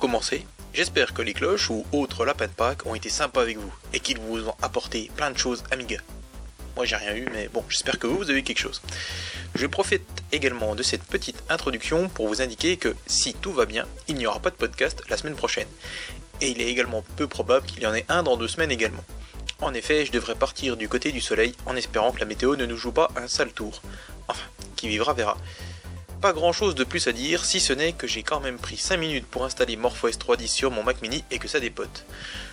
Pour commencer, j'espère que les cloches ou autres lapins de Pâques ont été sympas avec vous et qu'ils vous ont apporté plein de choses Amiga. Moi j'ai rien eu, mais bon, j'espère que vous, vous avez quelque chose. Je profite également de cette petite introduction pour vous indiquer que si tout va bien, il n'y aura pas de podcast la semaine prochaine. Et il est également peu probable qu'il y en ait un dans deux semaines également. En effet, je devrais partir du côté du soleil en espérant que la météo ne nous joue pas un sale tour. Enfin, qui vivra verra. Pas grand chose de plus à dire, si ce n'est que j'ai quand même pris 5 minutes pour installer MorphOS 3.10 sur mon Mac mini et que ça dépote.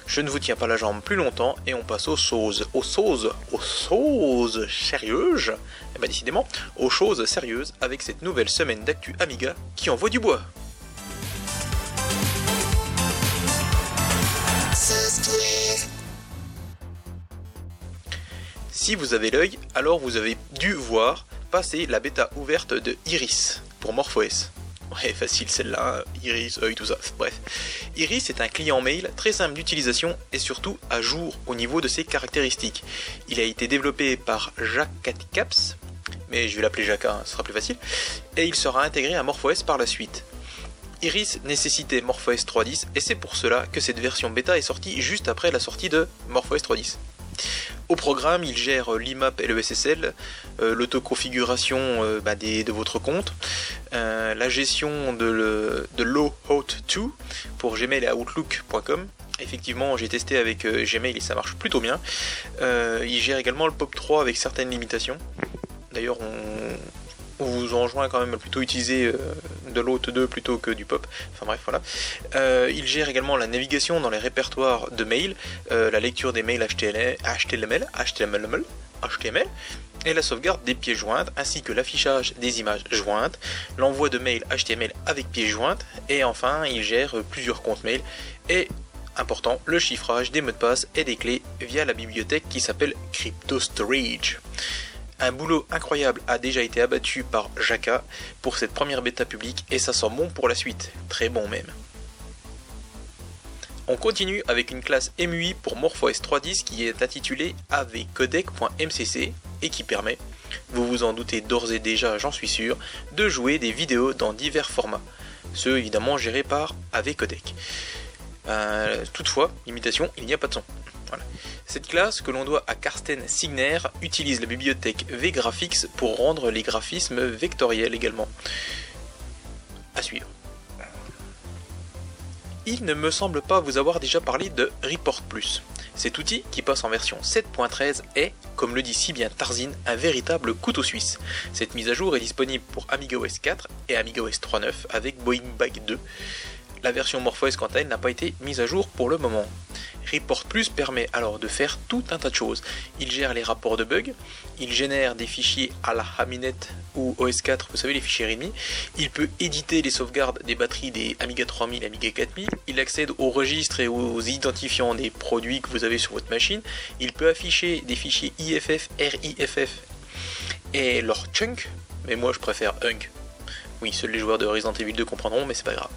Je ne vous tiens pas la jambe plus longtemps et on passe aux choses. Aux choses Aux choses sérieuses Eh ben décidément, aux choses sérieuses avec cette nouvelle semaine d'actu Amiga qui envoie du bois. Si vous avez l'œil, alors vous avez dû voir passer la bêta ouverte de Iris pour MorphOS. Ouais, facile celle-là, Iris, œil, tout ça, bref. Iris est un client mail très simple d'utilisation et surtout à jour au niveau de ses caractéristiques. Il a été développé par Jacques Caticaps, mais je vais l'appeler Jacques, hein, ce sera plus facile, et il sera intégré à MorphOS par la suite. Iris nécessitait MorphOS 3.10 et c'est pour cela que cette version bêta est sortie juste après la sortie de MorphOS 3.10. Au programme, il gère l'IMAP et le SSL, euh, l'autoconfiguration euh, bah, de votre compte, euh, la gestion de, le, de 2 pour Gmail et Outlook.com. Effectivement, j'ai testé avec Gmail et ça marche plutôt bien. il gère également le POP3 avec certaines limitations. D'ailleurs, on, on vous enjoint quand même plutôt utiliser euh, de l'hôte 2 plutôt que du pop. Enfin bref, voilà. Euh, il gère également la navigation dans les répertoires de mails, euh, la lecture des mails HTML, HTML, HTML, HTML, et la sauvegarde des pièces jointes, ainsi que l'affichage des images jointes, l'envoi de mails HTML avec pièces jointes, et enfin, il gère plusieurs comptes mails et important, le chiffrage des mots de passe et des clés via la bibliothèque qui s'appelle CryptoStorage. Un boulot incroyable a déjà été abattu par Jaka pour cette première bêta publique et ça sent bon pour la suite, très bon même. On continue avec une classe MUI pour MorphOS 3.10 qui est intitulée avcodec.mcc et qui permet, vous vous en doutez d'ores et déjà j'en suis sûr, de jouer des vidéos dans divers formats, ceux évidemment gérés par AVCodec. Euh, toutefois, limitation, il n'y a pas de son. Cette classe, que l'on doit à Karsten Signer, utilise la bibliothèque VGraphics pour rendre les graphismes vectoriels également. À suivre. Il ne me semble pas vous avoir déjà parlé de Report Plus. Cet outil, qui passe en version 7.13, est, comme le dit si bien Tarzin, un véritable couteau suisse. Cette mise à jour est disponible pour AmigaOS 4 et AmigaOS 3.9 avec Boeing Bag 2. La version MorphOS quant à elle n'a pas été mise à jour pour le moment. Report Plus permet alors de faire tout un tas de choses. Il gère les rapports de bugs, il génère des fichiers à la Haminet ou OS4, vous savez les fichiers README, il peut éditer les sauvegardes des batteries des Amiga 3000 et Amiga 4000, il accède aux registres et aux identifiants des produits que vous avez sur votre machine, il peut afficher des fichiers IFF, RIFF et leur chunk, mais moi je préfère hunk. Oui, seuls les joueurs de Resident Evil 2 comprendront, mais c'est pas grave.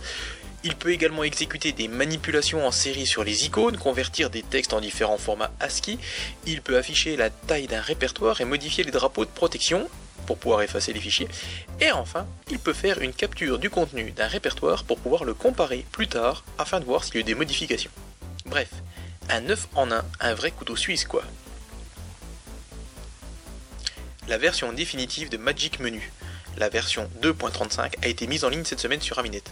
Il peut également exécuter des manipulations en série sur les icônes, convertir des textes en différents formats ASCII, il peut afficher la taille d'un répertoire et modifier les drapeaux de protection pour pouvoir effacer les fichiers, et enfin, il peut faire une capture du contenu d'un répertoire pour pouvoir le comparer plus tard afin de voir s'il y a eu des modifications. Bref, un 9 en 1, un vrai couteau suisse quoi. La version définitive de Magic Menu, la version 2.35, a été mise en ligne cette semaine sur Aminet.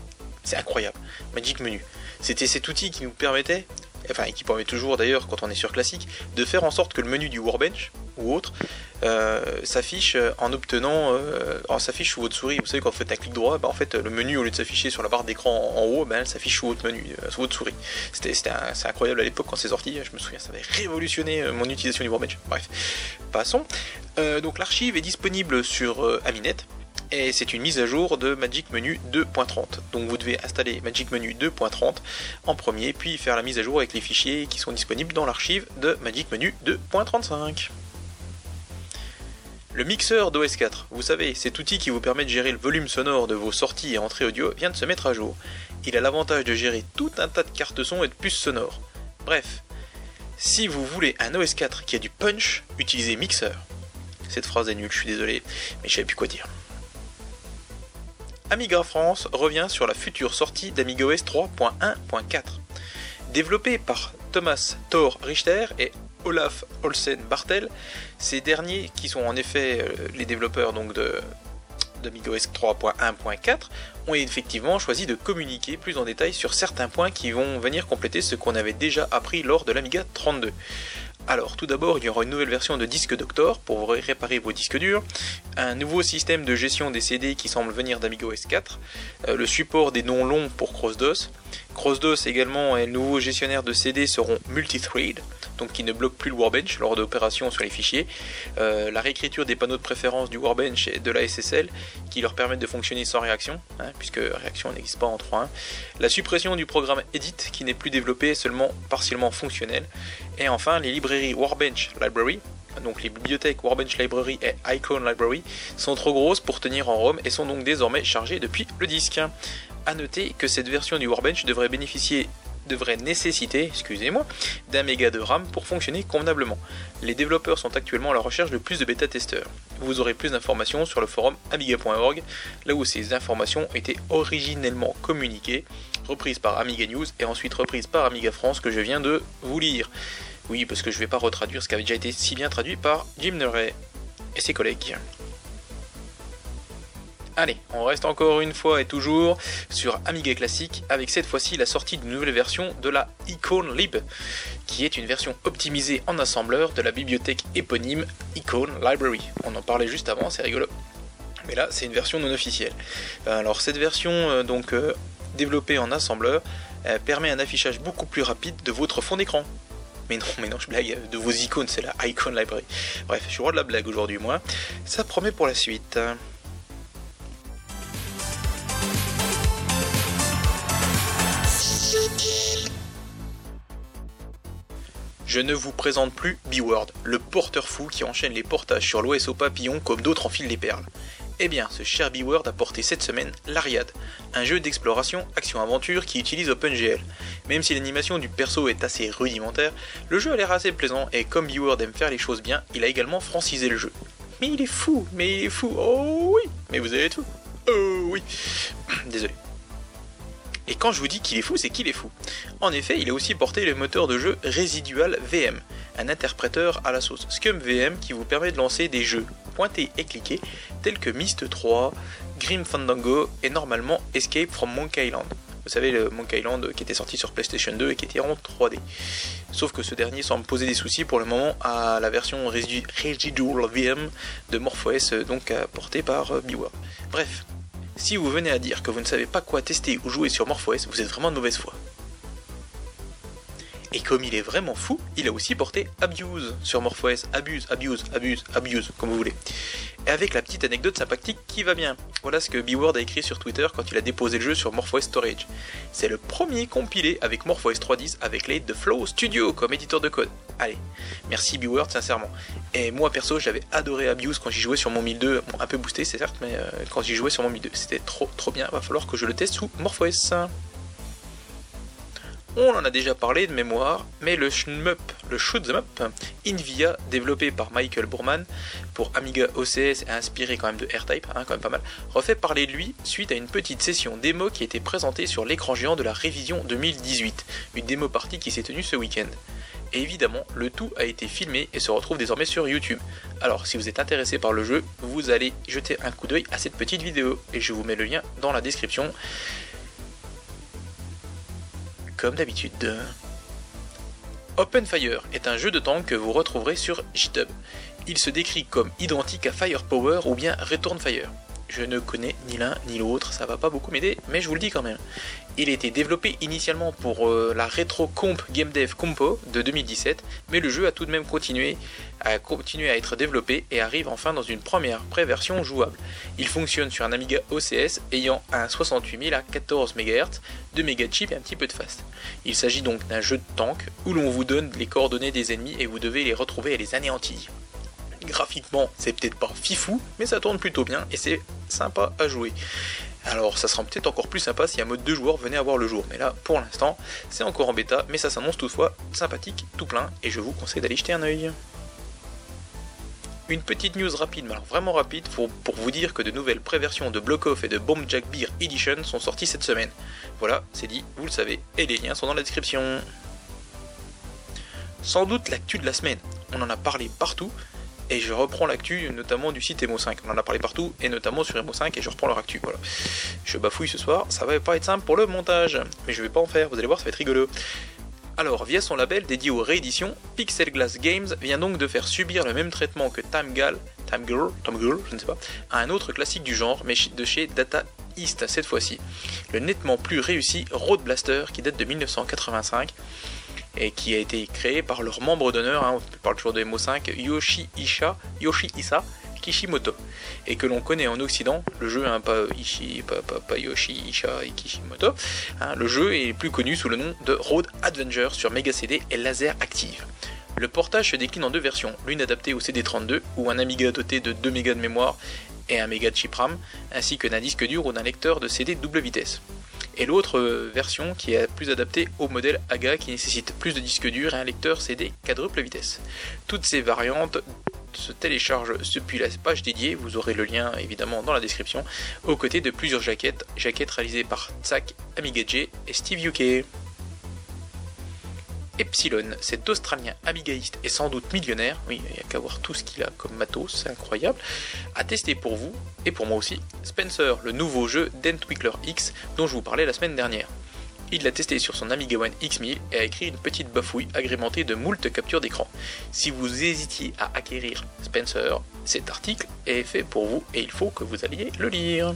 C'est incroyable. Magic Menu. C'était cet outil qui nous permettait, enfin qui permet toujours d'ailleurs quand on est sur classique, de faire en sorte que le menu du Workbench ou autre euh, s'affiche en obtenant, euh, s'affiche sous votre souris. Vous savez quand vous faites un clic droit, bah, en fait le menu au lieu de s'afficher sur la barre d'écran en haut, bah, elle s'affiche sous votre menu, euh, sous votre souris. C'était, incroyable à l'époque quand c'est sorti. Je me souviens, ça avait révolutionné mon utilisation du Workbench. Bref, passons. donc l'archive est disponible sur Aminet et c'est une mise à jour de Magic Menu 2.30. Donc vous devez installer Magic Menu 2.30 en premier, puis faire la mise à jour avec les fichiers qui sont disponibles dans l'archive de Magic Menu 2.35. Le mixeur d'OS 4, vous savez, cet outil qui vous permet de gérer le volume sonore de vos sorties et entrées audio vient de se mettre à jour. Il a l'avantage de gérer tout un tas de cartes son et de puces sonores. Bref, si vous voulez un OS 4 qui a du punch, utilisez Mixer. Cette phrase est nulle, je suis désolé, mais je savais plus quoi dire. Amiga France revient sur la future sortie d'AmigaOS 3.1.4. Développé par Thomas Thor Richter et Olaf Olsen Bartel, ces derniers, qui sont en effet euh, les développeurs donc de d'AmigaOS 3.1.4, ont effectivement choisi de communiquer plus en détail sur certains points qui vont venir compléter ce qu'on avait déjà appris lors de l'Amiga 32. Alors, tout d'abord, il y aura une nouvelle version de Disque Doctor pour réparer vos disques durs, un nouveau système de gestion des CD qui semble venir d'AmigaOS 4, euh, le support des noms longs pour CrossDOS. CrossDOS également et le nouveau gestionnaire de CD seront multithread, donc qui ne bloquent plus le Workbench lors d'opérations sur les fichiers, euh, la réécriture des panneaux de préférence du Workbench et de la SSL qui leur permettent de fonctionner sans réaction, hein, puisque réaction n'existe pas en 3.1, la suppression du programme Edit qui n'est plus développé, seulement partiellement fonctionnel, et enfin les librairies Workbench Library, donc les bibliothèques Workbench Library et Icon Library, sont trop grosses pour tenir en ROM et sont donc désormais chargées depuis le disque. A noter que cette version du Workbench devrait bénéficier devrait nécessiter, excusez-moi, d'un méga de RAM pour fonctionner convenablement. Les développeurs sont actuellement à la recherche de plus de bêta-testeurs. Vous aurez plus d'informations sur le forum amiga.org, là où ces informations été originellement communiquées, reprises par Amiga News et ensuite reprises par Amiga France que je viens de vous lire. Oui, parce que je ne vais pas retraduire ce qui avait déjà été si bien traduit par Jim Neray et ses collègues. Allez, on reste encore une fois et toujours sur Amiga Classic avec cette fois-ci la sortie d'une nouvelle version de la Icon Lib, qui est une version optimisée en assembleur de la bibliothèque éponyme Icon Library. On en parlait juste avant, c'est rigolo. Mais là, c'est une version non officielle. Alors cette version euh, donc euh, développée en assembleur permet un affichage beaucoup plus rapide de votre fond d'écran. Mais non, mais non, je blague, de vos icônes, c'est la Icon Library. Bref, je suis roi de la blague aujourd'hui, moi. Ça promet pour la suite. Je ne vous présente plus B-Word, le porteur fou qui enchaîne les portages sur l'OS au papillon comme d'autres enfilent les perles. Eh bien, ce cher B-Word a porté cette semaine l'Ariad, un jeu d'exploration action-aventure qui utilise OpenGL. Même si l'animation du perso est assez rudimentaire, le jeu a l'air assez plaisant et comme B-Word aime faire les choses bien, il a également francisé le jeu. Mais il est fou, mais il est fou, oh oui, mais vous avez tout. Oh oui. Désolé. Et quand je vous dis qu'il est fou, c'est qu'il est fou. En effet, il a aussi porté le moteur de jeu Residual VM, un interpréteur à la sauce Scum VM qui vous permet de lancer des jeux pointés et cliqués tels que Myst 3, Grim Fandango et normalement Escape from Monkey Island. Vous savez, le Monkey Island qui était sorti sur PlayStation 2 et qui était en 3D. Sauf que ce dernier semble poser des soucis pour le moment à la version Residual VM de MorphOS, donc portée par euh, Beware. Bref, si vous venez à dire que vous ne savez pas quoi tester ou jouer sur MorphOS, vous êtes vraiment de mauvaise foi. Et comme il est vraiment fou, il a aussi porté Abuse sur MorphOS. Abuse, abuse, abuse, abuse, comme vous voulez. Et avec la petite anecdote sympathique qui va bien. Voilà ce que B-Word a écrit sur Twitter quand il a déposé le jeu sur MorphOS Storage. C'est le premier compilé avec MorphOS 3.10 avec l'aide de Flow Studio comme éditeur de code. Allez, merci B-Word sincèrement. Et moi perso, j'avais adoré Abuse quand j'y jouais sur mon 1002, bon, un peu boosté c'est certes, mais euh, quand j'y jouais sur mon 1002, c'était trop trop bien. Va falloir que je le teste sous MorphOS. On en a déjà parlé de mémoire, mais le shmup, le shoot'em up, Invia, développé par Michael Bourman pour Amiga OCS et inspiré quand même de R-Type, hein, quand même pas mal, refait parler de lui suite à une petite session démo qui a été présentée sur l'écran géant de la révision 2018, une démo partie qui s'est tenue ce week-end. Et évidemment, le tout a été filmé et se retrouve désormais sur YouTube. Alors, si vous êtes intéressé par le jeu, vous allez jeter un coup d'œil à cette petite vidéo et je vous mets le lien dans la description comme d'habitude. OpenFire est un jeu de tank que vous retrouverez sur GitHub. Il se décrit comme identique à Firepower ou bien Return Fire. Je ne connais ni l'un ni l'autre, ça va pas beaucoup m'aider, mais je vous le dis quand même. Il a été développé initialement pour euh, la Retro Comp Game Dev Compo de 2017, mais le jeu a tout de même continué à, être développé et arrive enfin dans une première pré-version jouable. Il fonctionne sur un Amiga OCS ayant un 68000 à 14 MHz, 2 méga chip et un petit peu de fast. Il s'agit donc d'un jeu de tank où l'on vous donne les coordonnées des ennemis et vous devez les retrouver et les anéantir. Graphiquement, c'est peut-être pas fifou, mais ça tourne plutôt bien et c'est sympa à jouer. Alors ça sera peut-être encore plus sympa si un mode 2 joueurs venait à voir le jour. Mais là, pour l'instant, c'est encore en bêta, mais ça s'annonce toutefois sympathique, tout plein, et je vous conseille d'aller jeter un oeil. Une petite news rapide, mais alors vraiment rapide, pour, pour vous dire que de nouvelles préversions de Block Off et de Bomb Jack Beer Edition sont sorties cette semaine. Voilà, c'est dit, vous le savez, et les liens sont dans la description. Sans doute l'actu de la semaine, on en a parlé partout, et je reprends l'actu notamment du site Emo5. On en a parlé partout, et notamment sur Emo5, et je reprends leur actu. Voilà. Je bafouille ce soir, ça va pas être simple pour le montage, mais je vais pas en faire, vous allez voir, ça va être rigolo. Alors, via son label dédié aux rééditions, Pixel Glass Games vient donc de faire subir le même traitement que Time Gal, Time Girl, Time Girl, je ne sais pas, à un autre classique du genre, mais de chez Data East cette fois-ci. Le nettement plus réussi Road Blaster qui date de 1985 et qui a été créé par leur membre d'honneur, hein, on parle toujours de MO5, Yoshi Isha, Yoshi Isa Kishimoto, et que l'on connaît en Occident, le jeu, hein, pas, Yoshi Isha et Kishimoto, hein, le jeu est plus connu sous le nom de Road Adventure sur Mega CD et Laser Active. Le portage se décline en deux versions, l'une adaptée au CD32 ou un Amiga doté de 2 mégas de mémoire et 1 méga de chip RAM, ainsi que d'un disque dur ou d'un lecteur de CD double vitesse et l'autre euh, version qui est plus adaptée au modèle AGA qui nécessite plus de disques durs et un lecteur CD quadruple vitesse. Toutes ces variantes se téléchargent depuis la page dédiée, vous aurez le lien évidemment dans la description, aux côtés de plusieurs jaquettes, jaquettes réalisées par Tsak, Amiga et Steve UK. Epsilon, cet Australien amigaïste et sans doute millionnaire, oui, il n'y a qu'à voir tout ce qu'il a comme matos, c'est incroyable, a testé pour vous, et pour moi aussi, Spencer, le nouveau jeu d'Entwickler X dont je vous parlais la semaine dernière. Il l'a testé sur son Amiga One X1000 et a écrit une petite bafouille agrémentée de moult captures d'écran. Si vous hésitiez à acquérir Spencer, cet article est fait pour vous et il faut que vous alliez le lire.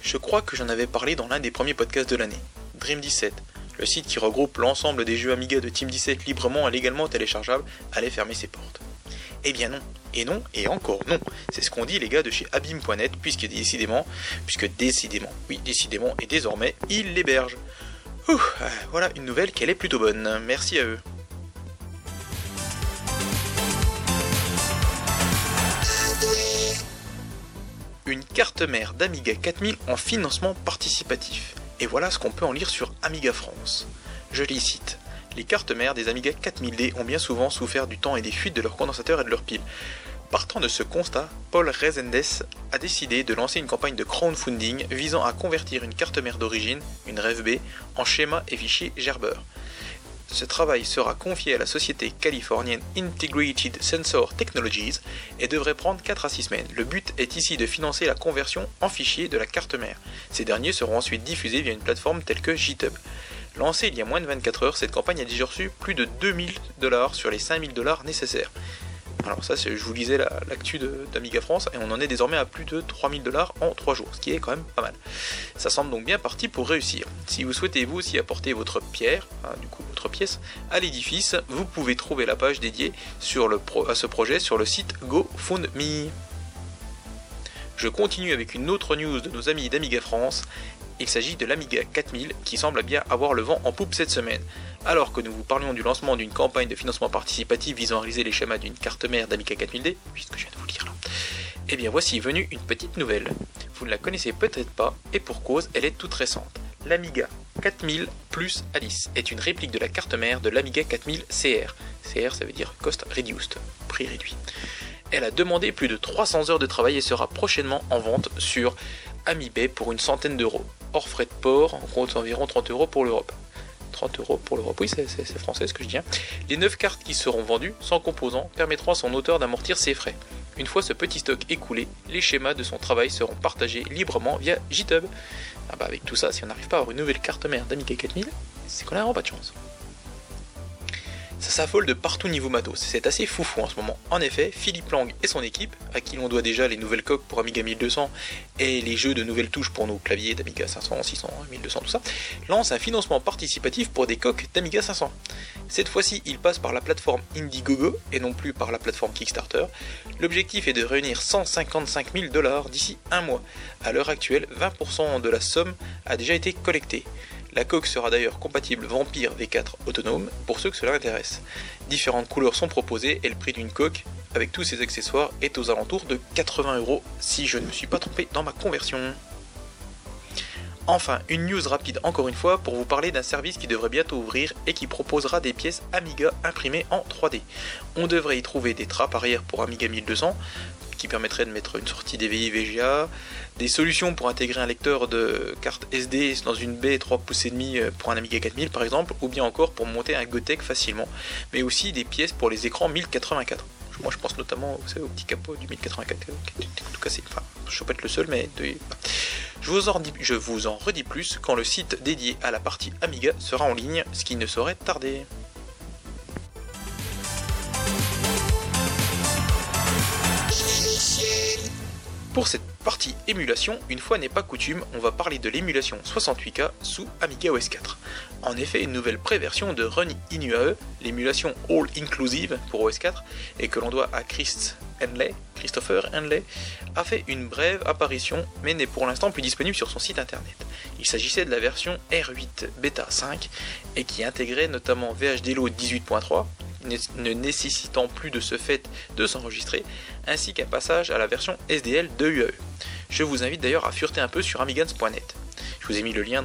Je crois que j'en avais parlé dans l'un des premiers podcasts de l'année. Dream 17, le site qui regroupe l'ensemble des jeux Amiga de Team 17 librement et légalement téléchargeables, allait fermer ses portes. Eh bien non, et non, et encore non. C'est ce qu'ont dit les gars de chez Abim.net, puisque décidément, puisque décidément, oui, décidément, et désormais, ils l'hébergent. Ouh, voilà une nouvelle qu'elle est plutôt bonne. Merci à eux. Une carte mère d'Amiga 4000 en financement participatif. Et voilà ce qu'on peut en lire sur Amiga France. Je les cite. Les cartes mères des Amiga 4000D ont bien souvent souffert du temps et des fuites de leurs condensateurs et de leurs piles. Partant de ce constat, Paul Rezendes a décidé de lancer une campagne de crowdfunding visant à convertir une carte mère d'origine, une REVB, en schéma et fichier Gerber. Ce travail sera confié à la société californienne Integrated Sensor Technologies et devrait prendre 4 à 6 semaines. Le but est ici de financer la conversion en fichier de la carte mère. Ces derniers seront ensuite diffusés via une plateforme telle que GitHub. Lancée il y a moins de 24 heures, cette campagne a déjà reçu plus de 2000 dollars sur les 5000 dollars nécessaires. Alors ça, je vous lisais l'actu d'Amiga France et on en est désormais à plus de 3000 dollars en 3 jours, ce qui est quand même pas mal. Ça semble donc bien parti pour réussir. Si vous souhaitez vous aussi apporter votre pierre, hein, du coup votre pièce, à l'édifice, vous pouvez trouver la page dédiée à ce projet sur le site GoFundMe. Je continue avec une autre news de nos amis d'Amiga France il s'agit de l'Amiga 4000 qui semble bien avoir le vent en poupe cette semaine. Alors que nous vous parlions du lancement d'une campagne de financement participatif visant à réaliser les schémas d'une carte mère d'Amiga 4000D, puisque je viens de vous le dire là, eh bien voici venue une petite nouvelle. Vous ne la connaissez peut-être pas, et pour cause, elle est toute récente. L'Amiga 4000 plus Alice est une réplique de la carte mère de l'Amiga 4000 CR. CR ça veut dire Cost Reduced, prix réduit. Elle a demandé plus de 300 heures de travail et sera prochainement en vente sur Amibay pour une centaine d'euros hors frais de port, en gros environ 30 euros pour l'Europe. 30 euros pour l'Europe, oui c'est français ce que je dis. Hein. Les 9 cartes qui seront vendues, sans composants, permettront à son auteur d'amortir ses frais. Une fois ce petit stock écoulé, les schémas de son travail seront partagés librement via GitHub. Ah bah avec tout ça, si on n'arrive pas à avoir une nouvelle carte mère d'Amiga 4000, c'est qu'on a vraiment pas de chance. Ça s'affole de partout niveau matos, c'est assez foufou en ce moment. En effet, Philippe Lang et son équipe, à qui l'on doit déjà les nouvelles coques pour Amiga 1200 et les jeux de nouvelles touches pour nos claviers d'Amiga 500, 600, 1200, tout ça, lancent un financement participatif pour des coques d'Amiga 500. Cette fois-ci, il passe par la plateforme Indiegogo et non plus par la plateforme Kickstarter. L'objectif est de réunir 155 000 dollars d'ici un mois. À l'heure actuelle, 20% de la somme a déjà été collectée. La coque sera d'ailleurs compatible Vampire V4 autonome pour ceux que cela intéresse. Différentes couleurs sont proposées et le prix d'une coque avec tous ses accessoires est aux alentours de 80 euros si je ne me suis pas trompé dans ma conversion. Enfin, une news rapide encore une fois pour vous parler d'un service qui devrait bientôt ouvrir et qui proposera des pièces Amiga imprimées en 3D. On devrait y trouver des trappes arrière pour Amiga 1200 qui permettraient de mettre une sortie DVI VGA, des solutions pour intégrer un lecteur de carte SD dans une baie 3 pouces et demi euh, pour un Amiga 4000 par exemple, ou bien encore pour monter un Gotek facilement, mais aussi des pièces pour les écrans 1084. Moi je pense notamment au petit capot du 1084 qui est tout cassé. Enfin, je peux être le seul, mais vous, en je vous en redis plus quand le site dédié à la partie Amiga sera en ligne, ce qui ne saurait tarder. Pour cette partie émulation, une fois n'est pas coutume, on va parler de l'émulation 68K sous Amiga OS 4. En effet, une nouvelle préversion de Run UAE, l'émulation All Inclusive pour OS 4, et que l'on doit à Chris Henley, Christopher Henley, a fait une brève apparition, mais n'est pour l'instant plus disponible sur son site internet. Il s'agissait de la version R8 Beta 5, et qui intégrait notamment VHDLO 18.3, ne nécessitant plus de ce fait de s'enregistrer, ainsi qu'un passage à la version SDL de UAE. Je vous invite d'ailleurs à fureter un peu sur amigans.net. Je vous ai mis le lien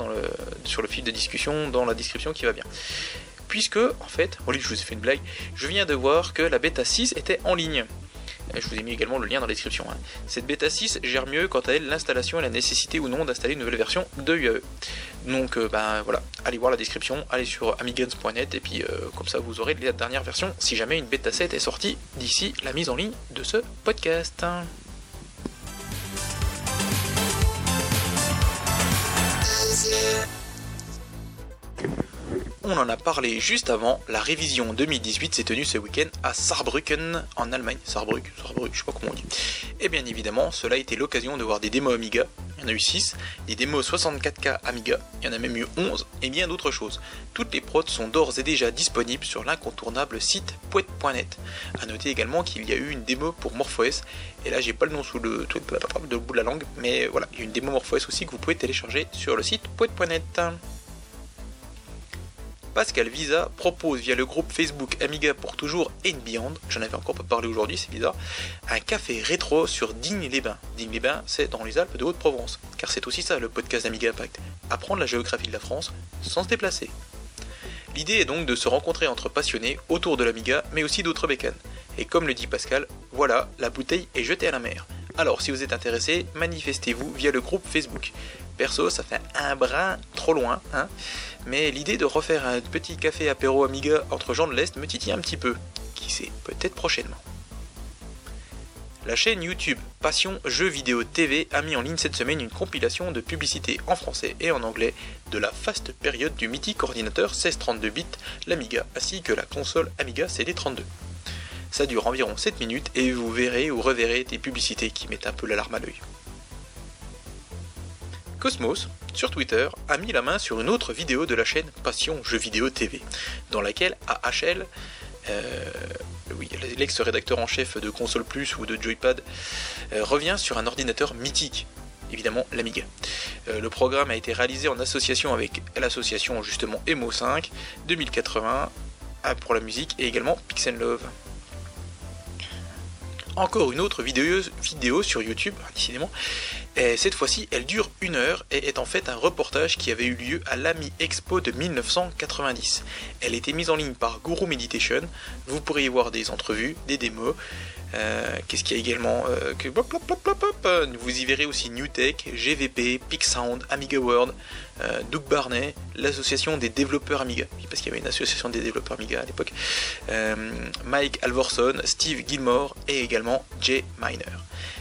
sur le fil de discussion dans la description qui va bien. Puisque, en fait, au lieu je vous ai fait une blague, je viens de voir que la bêta 6 était en ligne. Je vous ai mis également le lien dans la description. Hein. Cette bêta 6 gère mieux quant à elle l'installation et la nécessité ou non d'installer une nouvelle version de UAE. Donc euh, ben voilà, allez voir la description, allez sur amigans.net et puis euh, comme ça vous aurez la dernière version si jamais une bêta 7 est sortie d'ici la mise en ligne de ce podcast. On en a parlé juste avant, la révision 2018 s'est tenue ce week-end à Saarbrücken en Allemagne. Saarbrück, Saarbrück, je sais pas comment on dit. Et bien évidemment, cela a été l'occasion de voir des démos Amiga, il y en a eu 6, des démos 64K Amiga, il y en a même eu 11, et bien d'autres choses. Toutes les prods sont d'ores et déjà disponibles sur l'incontournable site poète.net. A noter également qu'il y a eu une démo pour MorphOS, et là j'ai pas le nom sous le, bout de la langue, mais voilà, il y a une démo MorphOS aussi que vous pouvez télécharger sur le site poète.net. Pascal Visa propose via le groupe Facebook Amiga pour toujours and Beyond, j'en avais encore pas parlé aujourd'hui, c'est bizarre, un café rétro sur Digne-les-Bains. Digne-les-Bains, c'est dans les Alpes de Haute-Provence, car c'est aussi ça le podcast Amiga Impact, apprendre la géographie de la France sans se déplacer. L'idée est donc de se rencontrer entre passionnés autour de l'Amiga, mais aussi d'autres bécanes. Et comme le dit Pascal, voilà, la bouteille est jetée à la mer. Alors si vous êtes intéressé, manifestez-vous via le groupe Facebook. Perso, ça fait un brin trop loin, hein mais l'idée de refaire un petit café apéro Amiga entre gens de l'Est me titille un petit peu. Qui sait, peut-être prochainement. La chaîne YouTube Passion Jeux Vidéo TV a mis en ligne cette semaine une compilation de publicités en français et en anglais de la faste période du mythique ordinateur 1632 bits, l'Amiga, ainsi que la console Amiga CD32. Ça dure environ 7 minutes et vous verrez ou reverrez des publicités qui mettent un peu l'alarme à l'œil. Cosmos, sur Twitter, a mis la main sur une autre vidéo de la chaîne Passion Jeux Vidéo TV, dans laquelle AHL, euh, l'ex-rédacteur en chef de Console Plus ou de Joypad, euh, revient sur un ordinateur mythique, évidemment l'Amiga. Euh, le programme a été réalisé en association avec l'association justement Emo 5, 2080 pour la musique et également Pixel Love encore une autre vidéo, sur YouTube, décidément, et cette fois-ci, elle dure une heure et est en fait un reportage qui avait eu lieu à l'AMI Expo de 1990. Elle était mise en ligne par Guru Meditation. Vous pourriez voir des entrevues, des démos. Euh, qu'est-ce qu'il y a également euh, que... Vous y verrez aussi NewTek, GVP, PixSound, Amiga World, euh, Doug Barney, l'association des développeurs Amiga, parce qu'il y avait une association des développeurs Amiga à l'époque, Mike Alvorson, Steve Gilmore et également Jay Miner.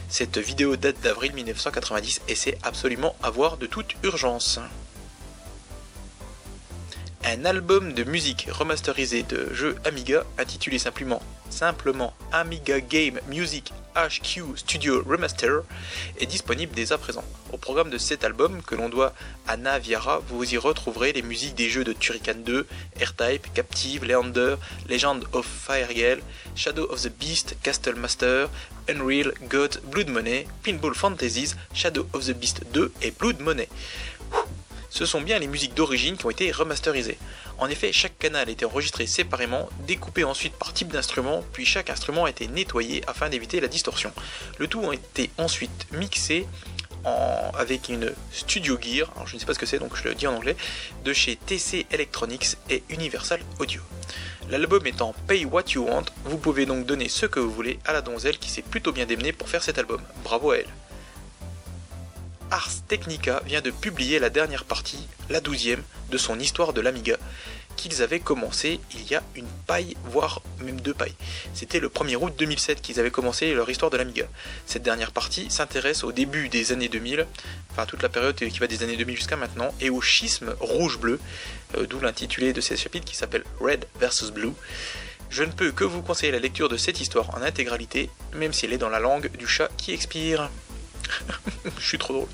Cette vidéo date d'avril 1990 et c'est absolument à voir de toute urgence. Un album de musique remasterisé de jeux Amiga intitulé simplement simplement Amiga Game Music HQ Studio Remaster est disponible dès à présent. Au programme de cet album que l'on doit à Naviera, vous y retrouverez les musiques des jeux de Turrican 2, R-Type, Captive, Leander, Legend of Firegale, Shadow of the Beast, Castle Master, Unreal, God, Blood Money, Pinball Fantasies, Shadow of the Beast 2 et Blood Money ce sont bien les musiques d'origine qui ont été remasterisées. En effet, chaque canal a été enregistré séparément, découpé ensuite par type d'instrument, puis chaque instrument a été nettoyé afin d'éviter la distorsion. Le tout a été ensuite mixé avec une Studio Gear, je ne sais pas ce que c'est donc je le dis en anglais, de chez TC Electronics et Universal Audio. L'album étant Pay What You Want, vous pouvez donc donner ce que vous voulez à la donzelle qui s'est plutôt bien démenée pour faire cet album. Bravo à elle. Ars Technica vient de publier la dernière partie, la douzième, de son histoire de l'Amiga, qu'ils avaient commencé il y a une paille, voire même deux pailles. C'était le 1er août 2007 qu'ils avaient commencé leur histoire de l'Amiga. Cette dernière partie s'intéresse au début des années 2000, enfin toute la période qui va des années 2000 jusqu'à maintenant, et au schisme rouge-bleu, euh, d'où l'intitulé de ces chapitres qui s'appelle Red vs Blue. Je ne peux que vous conseiller la lecture de cette histoire en intégralité, même si elle est dans la langue du chat qui expire. Je suis trop drôle.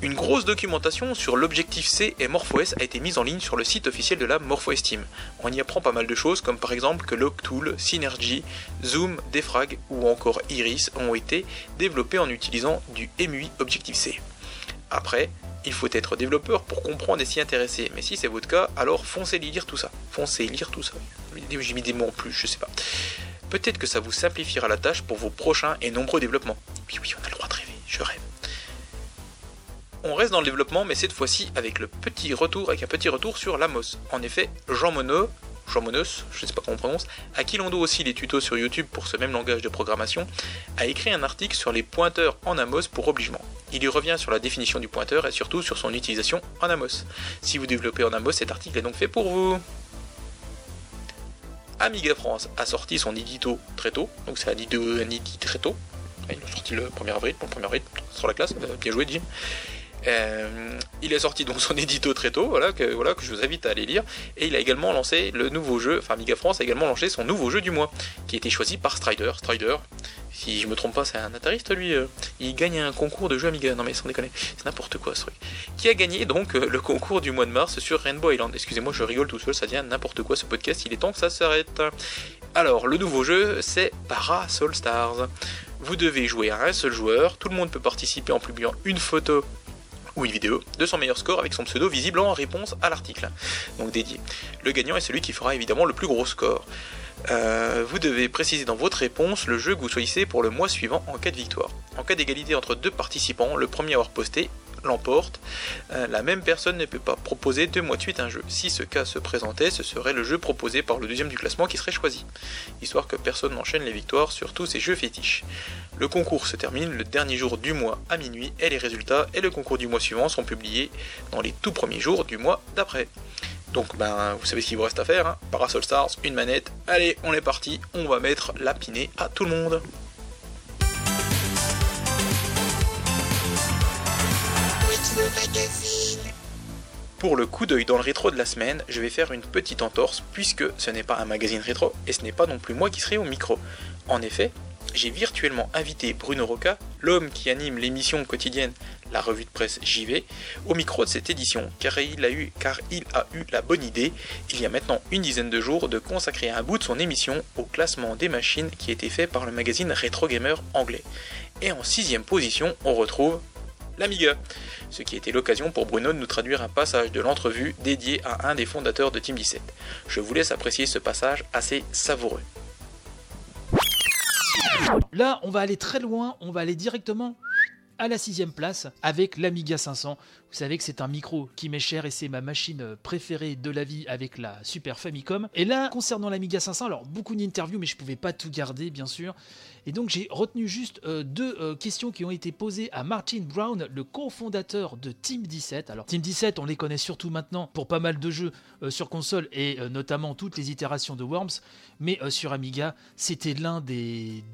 Une grosse documentation sur l'objectif C et MorphoS a été mise en ligne sur le site officiel de la MorphoS Team. On y apprend pas mal de choses comme par exemple que Logtool, Synergy, Zoom, Defrag ou encore Iris ont été développés en utilisant du MUI Objective C. Après, il faut être développeur pour comprendre et s'y intéresser, mais si c'est votre cas, alors foncez lire tout ça. Foncez lire tout ça. J'ai mis des mots en plus, je sais pas. Peut-être que ça vous simplifiera la tâche pour vos prochains et nombreux développements. Oui, oui, on a le droit de rêver, je rêve. On reste dans le développement, mais cette fois-ci avec le petit retour, avec un petit retour sur l'Amos. En effet, Jean Monod, Jean Monos, je ne sais pas comment on prononce, à qui l'on doit aussi les tutos sur YouTube pour ce même langage de programmation, a écrit un article sur les pointeurs en Amos pour obligement. Il y revient sur la définition du pointeur et surtout sur son utilisation en Amos. Si vous développez en Amos, cet article est donc fait pour vous. Amiga France a sorti son édito très tôt, donc c'est un édito, très tôt. Il a sorti le 1er avril, le 1er avril sur la classe, euh, bien joué Jim. Euh, il a sorti donc son édito très tôt, voilà que, voilà, que je vous invite à aller lire. Et il a également lancé le nouveau jeu, enfin Amiga France a également lancé son nouveau jeu du mois, qui a été choisi par Strider. Strider, si je me trompe pas, c'est un atariste lui. Euh. il gagne un concours de jeu Amiga, non mais sans déconner, c'est n'importe quoi ce truc. Qui a gagné donc euh, le concours du mois de mars sur Rainbow Island. Excusez-moi, je rigole tout seul, ça devient n'importe quoi ce podcast, il est temps que ça s'arrête. Alors, le nouveau jeu, c'est Parasol Stars. Vous devez jouer à un seul joueur, tout le monde peut participer en publiant une photo ou une vidéo de son meilleur score avec son pseudo visible en réponse à l'article, donc dédié. Le gagnant est celui qui fera évidemment le plus gros score. Euh, vous devez préciser dans votre réponse le jeu que vous choisissez pour le mois suivant en cas de victoire. En cas d'égalité entre deux participants, le premier à avoir posté l'emporte. Euh, la même personne ne peut pas proposer deux mois de suite un jeu. Si ce cas se présentait, ce serait le jeu proposé par le deuxième du classement qui serait choisi, histoire que personne n'enchaîne les victoires sur tous ces jeux fétiches. Le concours se termine le dernier jour du mois à minuit et les résultats et le concours du mois suivant sont publiés dans les tout premiers jours du mois d'après. Donc ben vous savez ce qu'il vous reste à faire, hein. Parasol Stars, une manette, allez on est parti, on va mettre la pinée à tout le monde. Pour le coup d'œil dans le rétro de la semaine, je vais faire une petite entorse puisque ce n'est pas un magazine rétro et ce n'est pas non plus moi qui serai au micro. En effet, j'ai virtuellement invité Bruno Roca, l'homme qui anime l'émission quotidienne La Revue de Presse JV, au micro de cette édition, car il, a eu, car il a eu la bonne idée, il y a maintenant une dizaine de jours, de consacrer un bout de son émission au classement des machines qui été fait par le magazine Retro Gamer anglais. Et en sixième position, on retrouve l'Amiga, ce qui était l'occasion pour Bruno de nous traduire un passage de l'entrevue dédié à un des fondateurs de Team 17. Je vous laisse apprécier ce passage assez savoureux. Là, on va aller très loin, on va aller directement à la sixième place avec l'Amiga 500. Vous savez que c'est un micro qui m'est cher et c'est ma machine préférée de la vie avec la Super Famicom. Et là, concernant l'Amiga 500, alors beaucoup d'interviews, mais je pouvais pas tout garder, bien sûr. Et donc j'ai retenu juste euh, deux euh, questions qui ont été posées à Martin Brown, le cofondateur de Team 17. Alors Team 17, on les connaît surtout maintenant pour pas mal de jeux euh, sur console et notamment toutes les itérations de Worms. Mais sur Amiga, c'était l'un des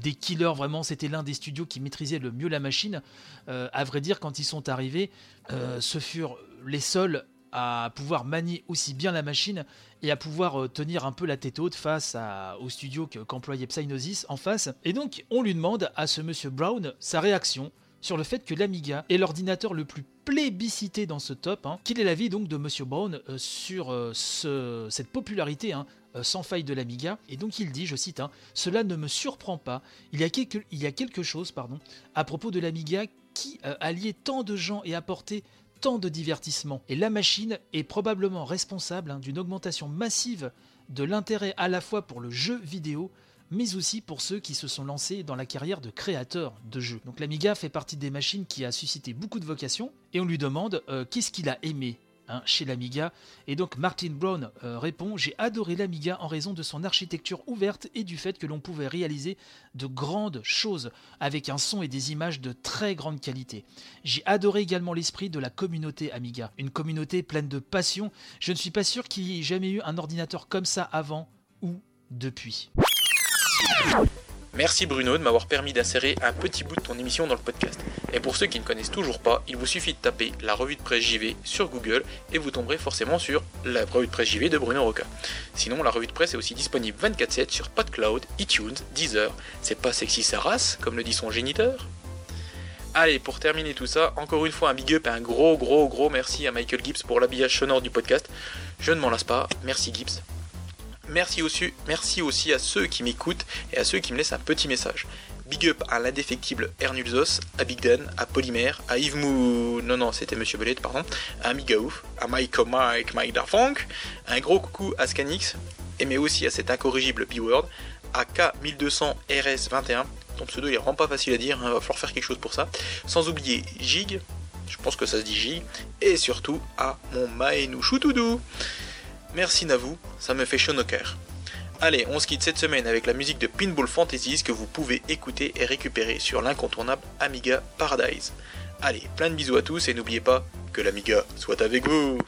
des killers vraiment, c'était l'un des studios qui maîtrisait le mieux la machine. Euh, à vrai dire, quand ils sont arrivés, euh, ce furent les seuls à pouvoir manier aussi bien la machine et à pouvoir euh, tenir un peu la tête haute face au studio qu'employait Psygnosis en face. Et donc, on lui demande à ce monsieur Brown sa réaction sur le fait que l'Amiga est l'ordinateur le plus plébiscité dans ce top. Hein. Quel est l'avis donc de Monsieur Brown sur cette popularité hein, euh, sans faille de l'Amiga. Et donc il dit, je cite, hein, Cela ne me surprend pas. Il y a quelque, il y a quelque chose pardon, à propos de l'Amiga qui euh, alliait tant de gens et apportait tant de divertissement. Et la machine est probablement responsable hein, d'une augmentation massive de l'intérêt à la fois pour le jeu vidéo mais aussi pour ceux qui se sont lancés dans la carrière de créateurs de jeux. Donc l'Amiga fait partie des machines qui a suscité beaucoup de vocations, et on lui demande euh, qu'est-ce qu'il a aimé? Hein, chez l'Amiga. Et donc Martin Brown euh, répond J'ai adoré l'Amiga en raison de son architecture ouverte et du fait que l'on pouvait réaliser de grandes choses avec un son et des images de très grande qualité. J'ai adoré également l'esprit de la communauté Amiga, une communauté pleine de passion. Je ne suis pas sûr qu'il y ait jamais eu un ordinateur comme ça avant ou depuis. Merci Bruno de m'avoir permis d'insérer un petit bout de ton émission dans le podcast. Et pour ceux qui ne connaissent toujours pas, il vous suffit de taper la revue de presse JV sur Google et vous tomberez forcément sur la revue de presse JV de Bruno Roca. Sinon, la revue de presse est aussi disponible 24/7 sur PodCloud, iTunes, Deezer. C'est pas sexy sa race, comme le dit son géniteur? Allez, pour terminer tout ça, encore une fois un big up et un gros gros gros merci à Michael Gibbs pour l'habillage sonore du podcast. Je ne m'en lasse pas, merci Gibbs. Merci aussi, à ceux qui m'écoutent et à ceux qui me laissent un petit message. Big up à l'indéfectible Ernulzos, à Big Dan, à Polymère, à Yves Mou... Non, non, c'était Monsieur Bellet, pardon. À Migaouf, à Mike Mike, Darfunk. Un gros coucou à Scanix, et mais aussi à cet incorrigible B-Word, à K1200RS21. Ton pseudo il est vraiment pas facile à dire, il hein, va falloir faire quelque chose pour ça. Sans oublier Jig, je pense que ça se dit Jig, et surtout à mon Maenu Choutoudou. Merci Navou, ça me fait chaud au cœur. Allez, on se quitte cette semaine avec la musique de Pinball Fantasies que vous pouvez écouter et récupérer sur l'incontournable Amiga Paradise. Allez, plein de bisous à tous et n'oubliez pas que l'Amiga soit avec vous